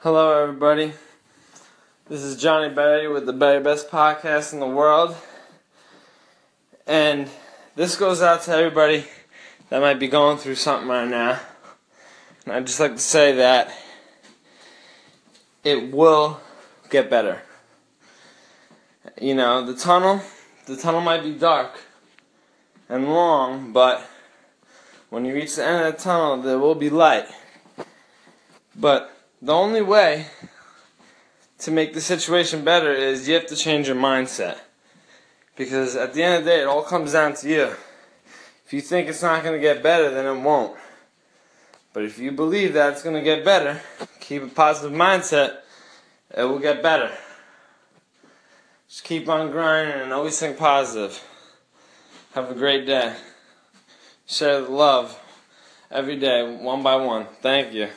Hello, everybody. This is Johnny Berry with the Berry Best Podcast in the world. And this goes out to everybody that might be going through something right now. And I'd just like to say that it will get better. You know, the tunnel, the tunnel might be dark and long, but when you reach the end of the tunnel, there will be light. But the only way to make the situation better is you have to change your mindset. Because at the end of the day, it all comes down to you. If you think it's not going to get better, then it won't. But if you believe that it's going to get better, keep a positive mindset, it will get better. Just keep on grinding and always think positive. Have a great day. Share the love every day, one by one. Thank you.